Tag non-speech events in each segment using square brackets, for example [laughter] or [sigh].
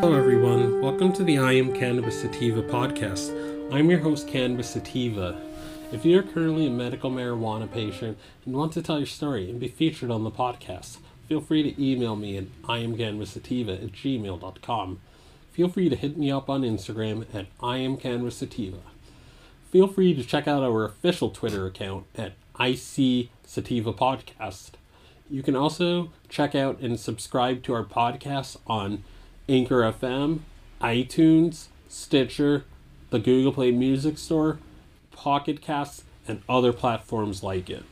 Hello, everyone. Welcome to the I Am Cannabis Sativa podcast. I'm your host, Cannabis Sativa. If you are currently a medical marijuana patient and want to tell your story and be featured on the podcast, feel free to email me at iamcannabissativa at gmail.com. Feel free to hit me up on Instagram at iamcannabissativa. Feel free to check out our official Twitter account at IC Sativa Podcast. You can also check out and subscribe to our podcast on Anchor FM, iTunes, Stitcher, the Google Play Music Store, Pocket Casts, and other platforms like it.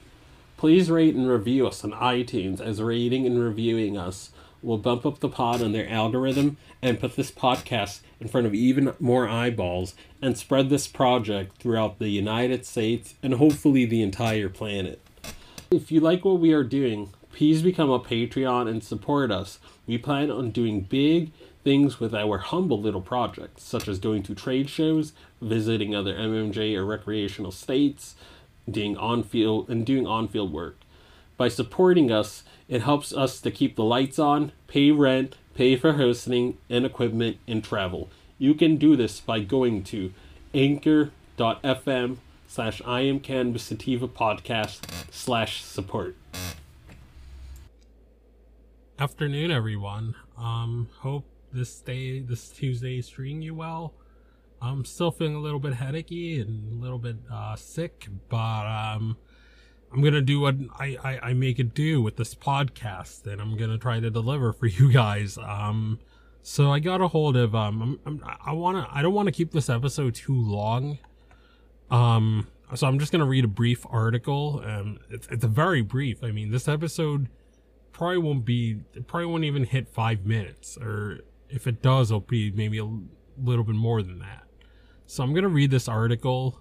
Please rate and review us on iTunes as rating and reviewing us will bump up the pod on their algorithm and put this podcast in front of even more eyeballs and spread this project throughout the United States and hopefully the entire planet. If you like what we are doing, please become a Patreon and support us. We plan on doing big things with our humble little projects, such as going to trade shows, visiting other MMJ or recreational states, doing on field and doing on field work. By supporting us, it helps us to keep the lights on, pay rent, pay for hosting and equipment, and travel. You can do this by going to anchor.fm slash I am Cannabis Sativa podcast slash support. Afternoon, everyone. Um, hope this day, this Tuesday is treating you well. I'm still feeling a little bit headachy and a little bit uh, sick, but um, I'm gonna do what I, I, I make it do with this podcast, and I'm gonna try to deliver for [laughs] you guys. Um, so I got a hold of um, I'm, I'm, I wanna I don't want to keep this episode too long. Um, so I'm just gonna read a brief article. Um, it's it's a very brief. I mean, this episode probably won't be it probably won't even hit five minutes, or if it does, it'll be maybe a little bit more than that. So I'm gonna read this article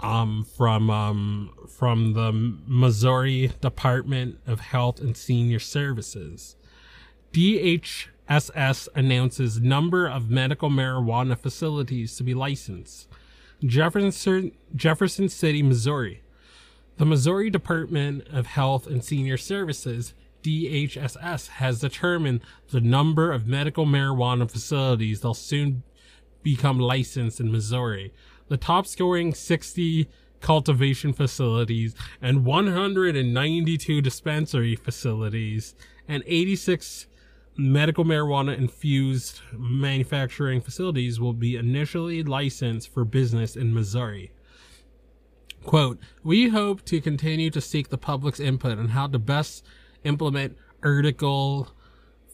um, from um, from the Missouri Department of Health and Senior Services. DHSS announces number of medical marijuana facilities to be licensed. Jefferson Jefferson City, Missouri. The Missouri Department of Health and Senior Services DHSS has determined the number of medical marijuana facilities they'll soon become licensed in Missouri. The top scoring 60 cultivation facilities and 192 dispensary facilities and 86 medical marijuana infused manufacturing facilities will be initially licensed for business in Missouri. Quote, we hope to continue to seek the public's input on how to best implement Article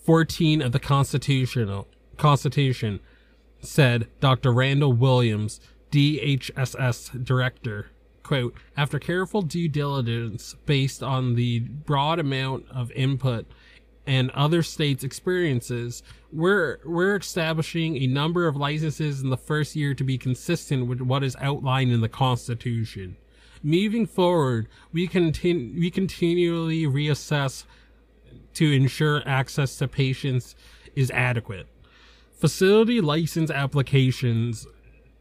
14 of the Constitutional Constitution said Dr. Randall Williams, DHSS director. Quote, after careful due diligence based on the broad amount of input and other states' experiences, we're, we're establishing a number of licenses in the first year to be consistent with what is outlined in the Constitution. Moving forward, we continue, we continually reassess to ensure access to patients is adequate facility license applications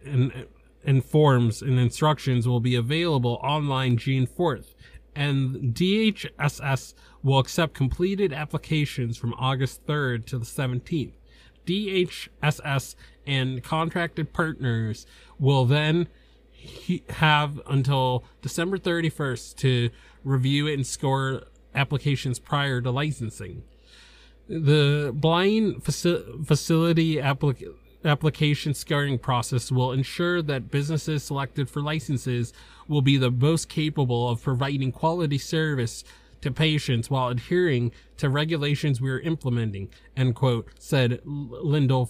and and forms and instructions will be available online June 4th and DHSS will accept completed applications from August 3rd to the 17th. DHSS and contracted partners will then have until December 31st to review and score applications prior to licensing. The blind faci- facility applic- application scoring process will ensure that businesses selected for licenses will be the most capable of providing quality service to patients while adhering to regulations we are implementing, end quote, said Lyndall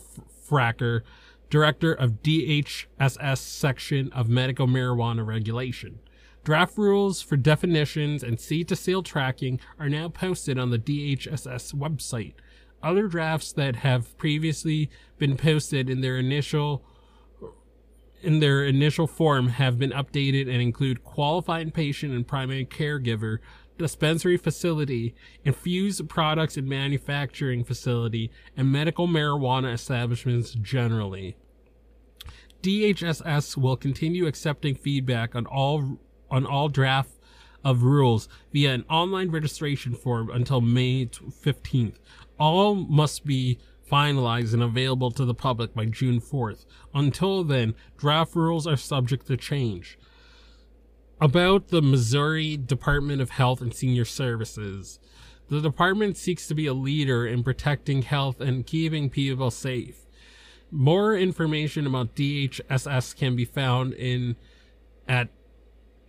Fraker, director of DHSS section of medical marijuana regulation. Draft rules for definitions and seed to sale tracking are now posted on the DHSS website. Other drafts that have previously been posted in their initial in their initial form have been updated and include qualified patient and primary caregiver, dispensary facility, infused products and manufacturing facility, and medical marijuana establishments generally. DHSS will continue accepting feedback on all on all draft of rules via an online registration form until May 15th. All must be finalized and available to the public by June 4th. Until then, draft rules are subject to change. About the Missouri Department of Health and Senior Services. The department seeks to be a leader in protecting health and keeping people safe. More information about DHSS can be found in at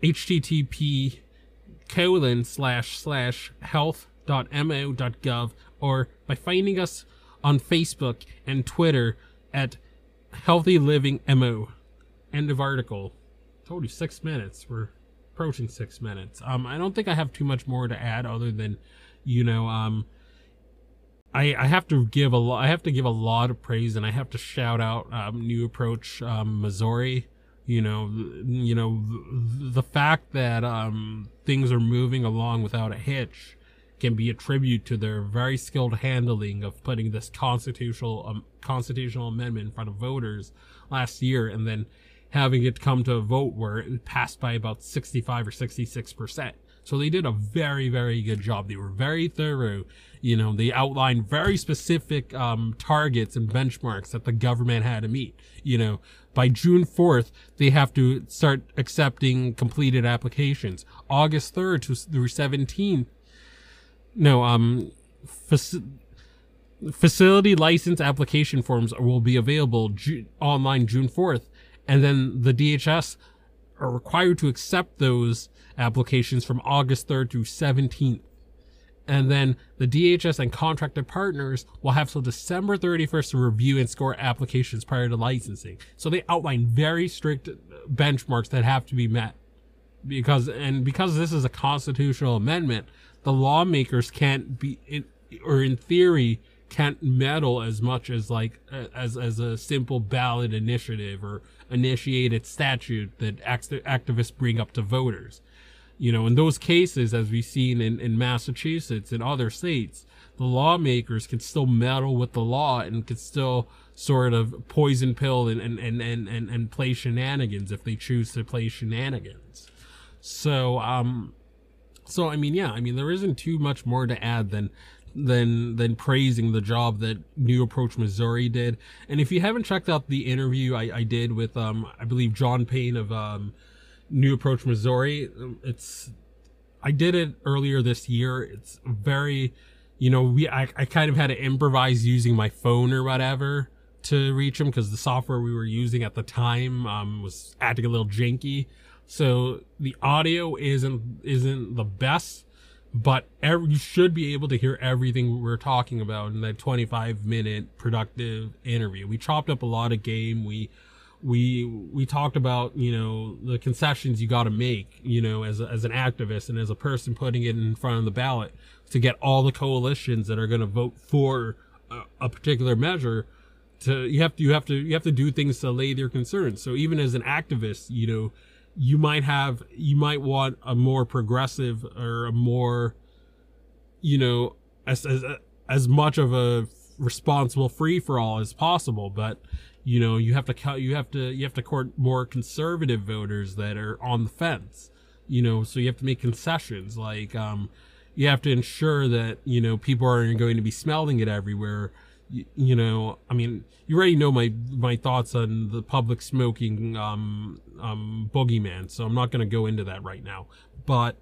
http colon slash slash health.mo.gov or by finding us on Facebook and Twitter at Healthy Living MO. End of article. Told you six minutes. We're approaching six minutes. Um, I don't think I have too much more to add other than, you know, um, I, I have to give a lot. I have to give a lot of praise, and I have to shout out um, New Approach um, Missouri. You know, you know the, fact that um, things are moving along without a hitch can be a tribute to their very skilled handling of putting this constitutional um, constitutional amendment in front of voters last year, and then having it come to a vote where it passed by about 65 or 66 percent. So they did a very, very good job. They were very thorough. You know, they outlined very specific um, targets and benchmarks that the government had to meet. You know, by June 4th, they have to start accepting completed applications. August 3rd to through 17th, no, um, faci- facility license application forms will be available Ju- online June 4th. And then the DHS are required to accept those applications from August 3rd through 17th. And then the DHS and contracted partners will have till December 31st to review and score applications prior to licensing. So they outline very strict benchmarks that have to be met. Because, and because this is a constitutional amendment, the lawmakers can't be, in, or in theory, can't meddle as much as like as as a simple ballot initiative or initiated statute that activists bring up to voters. You know, in those cases, as we've seen in, in Massachusetts and other states, the lawmakers can still meddle with the law and can still sort of poison pill and, and, and, and, and, and play shenanigans if they choose to play shenanigans. So, um, so I mean, yeah, I mean, there isn't too much more to add than than than praising the job that New Approach Missouri did. And if you haven't checked out the interview I, I did with um I believe John Payne of um New Approach Missouri, it's I did it earlier this year. It's very you know, we I, I kind of had to improvise using my phone or whatever to reach him because the software we were using at the time um, was acting a little janky. So the audio isn't isn't the best but every, you should be able to hear everything we're talking about in that 25 minute productive interview. We chopped up a lot of game. We, we, we talked about, you know, the concessions you got to make, you know, as, a, as an activist and as a person putting it in front of the ballot to get all the coalitions that are going to vote for a, a particular measure to, you have to, you have to, you have to do things to allay their concerns. So even as an activist, you know, you might have you might want a more progressive or a more you know as as as much of a responsible free for all as possible. But you know you have to you have to you have to court more conservative voters that are on the fence you know so you have to make concessions. Like um you have to ensure that you know people aren't going to be smelling it everywhere you, you know, I mean, you already know my my thoughts on the public smoking um um boogeyman, so I'm not going to go into that right now. But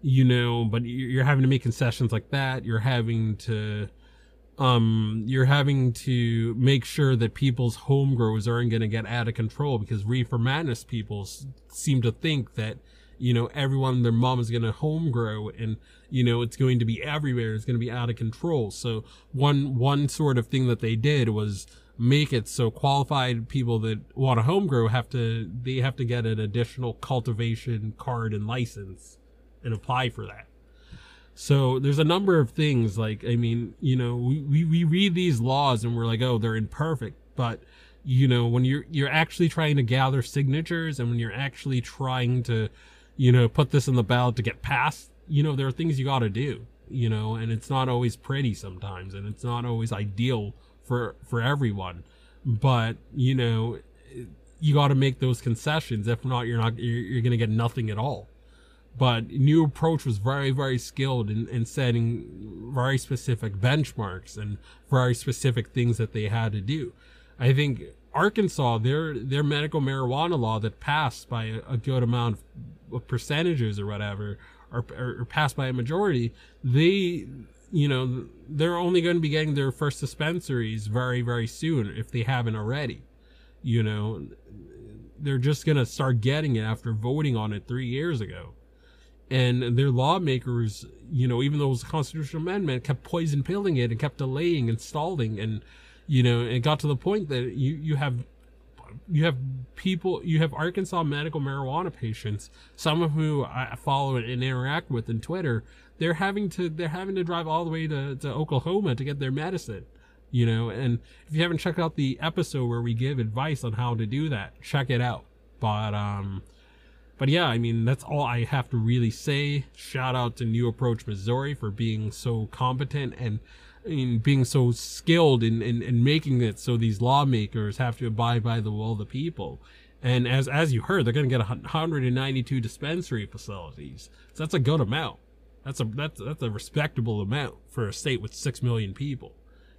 you know, but you're having to make concessions like that. You're having to um you're having to make sure that people's home grows aren't going to get out of control because reefer madness people seem to think that you know everyone their mom is going to home grow and you know it's going to be everywhere. It's going to be out of control. So one one sort of thing that they did was make it so qualified people that want to home grow have to they have to get an additional cultivation card and license and apply for that. So there's a number of things like i mean you know we, we, we read these laws and we're like oh they're imperfect. But you know when you're you're actually trying to gather signatures and when you're actually trying to you know put this in the ballot to get passed you know, there are things you got to do, you know, and it's not always pretty sometimes, and it's not always ideal for for everyone. But you know, you got to make those concessions. If not, you're not you're, you're going to get nothing at all. but New Approach was very, very skilled in, in setting very specific benchmarks and very specific things that they had to do. I think Arkansas, their their medical marijuana law that passed by a, a good amount of, percentages or whatever, or, or passed by a majority, they you know they're only going to be getting their first dispensaries very very soon if they haven't already. You know, they're just going to start getting it after voting on it three years ago. And their lawmakers, you know, even though it was a constitutional amendment, kept poison pilling it and kept delaying and stalling and you know, it got to the point that you you have you have people you have Arkansas medical marijuana patients, some of who I follow and interact with in Twitter. They're having to they're having to drive all the way to, to Oklahoma to get their medicine. You know, and if you haven't checked out the episode where we give advice on how to do that, check it out. But um but yeah, I mean that's all I have to really say. Shout out to New Approach Missouri for being so competent and in being so skilled in, in, in making it so these lawmakers have to abide by the will of the people. And as as you heard, they're going to get 192 dispensary facilities. So that's a good amount. That's a that's that's a respectable amount for a state with six million people.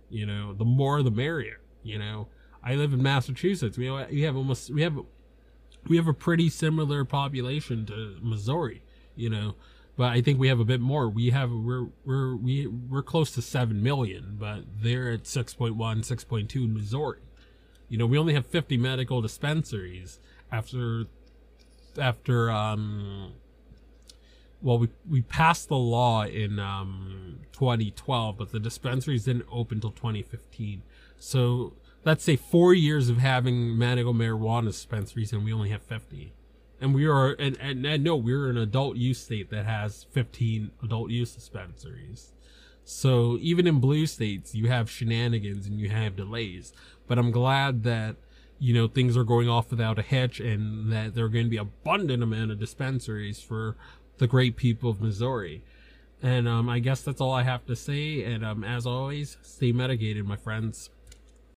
You know, the more the merrier. You know, I live in Massachusetts. We we have almost we have we have a pretty similar population to Missouri. You know, but I think we have a bit more. We have we're we're we we're close to seven million, but they're at 6.1, 6.2 in Missouri. You know, we only have 50 medical dispensaries after after um well we we passed the law in um 2012 but the dispensaries didn't open until 2015 so let's say four years of having medical marijuana dispensaries and we only have 50 and we are and, and, and no we're an adult use state that has 15 adult use dispensaries. So even in blue states you have shenanigans and you have delays. But i'm glad that you know things are going off without a hitch and that there are going to be abundant amount of dispensaries for the great people of missouri. And um, i guess that's all i have to say. And um, as always stay medicated my friends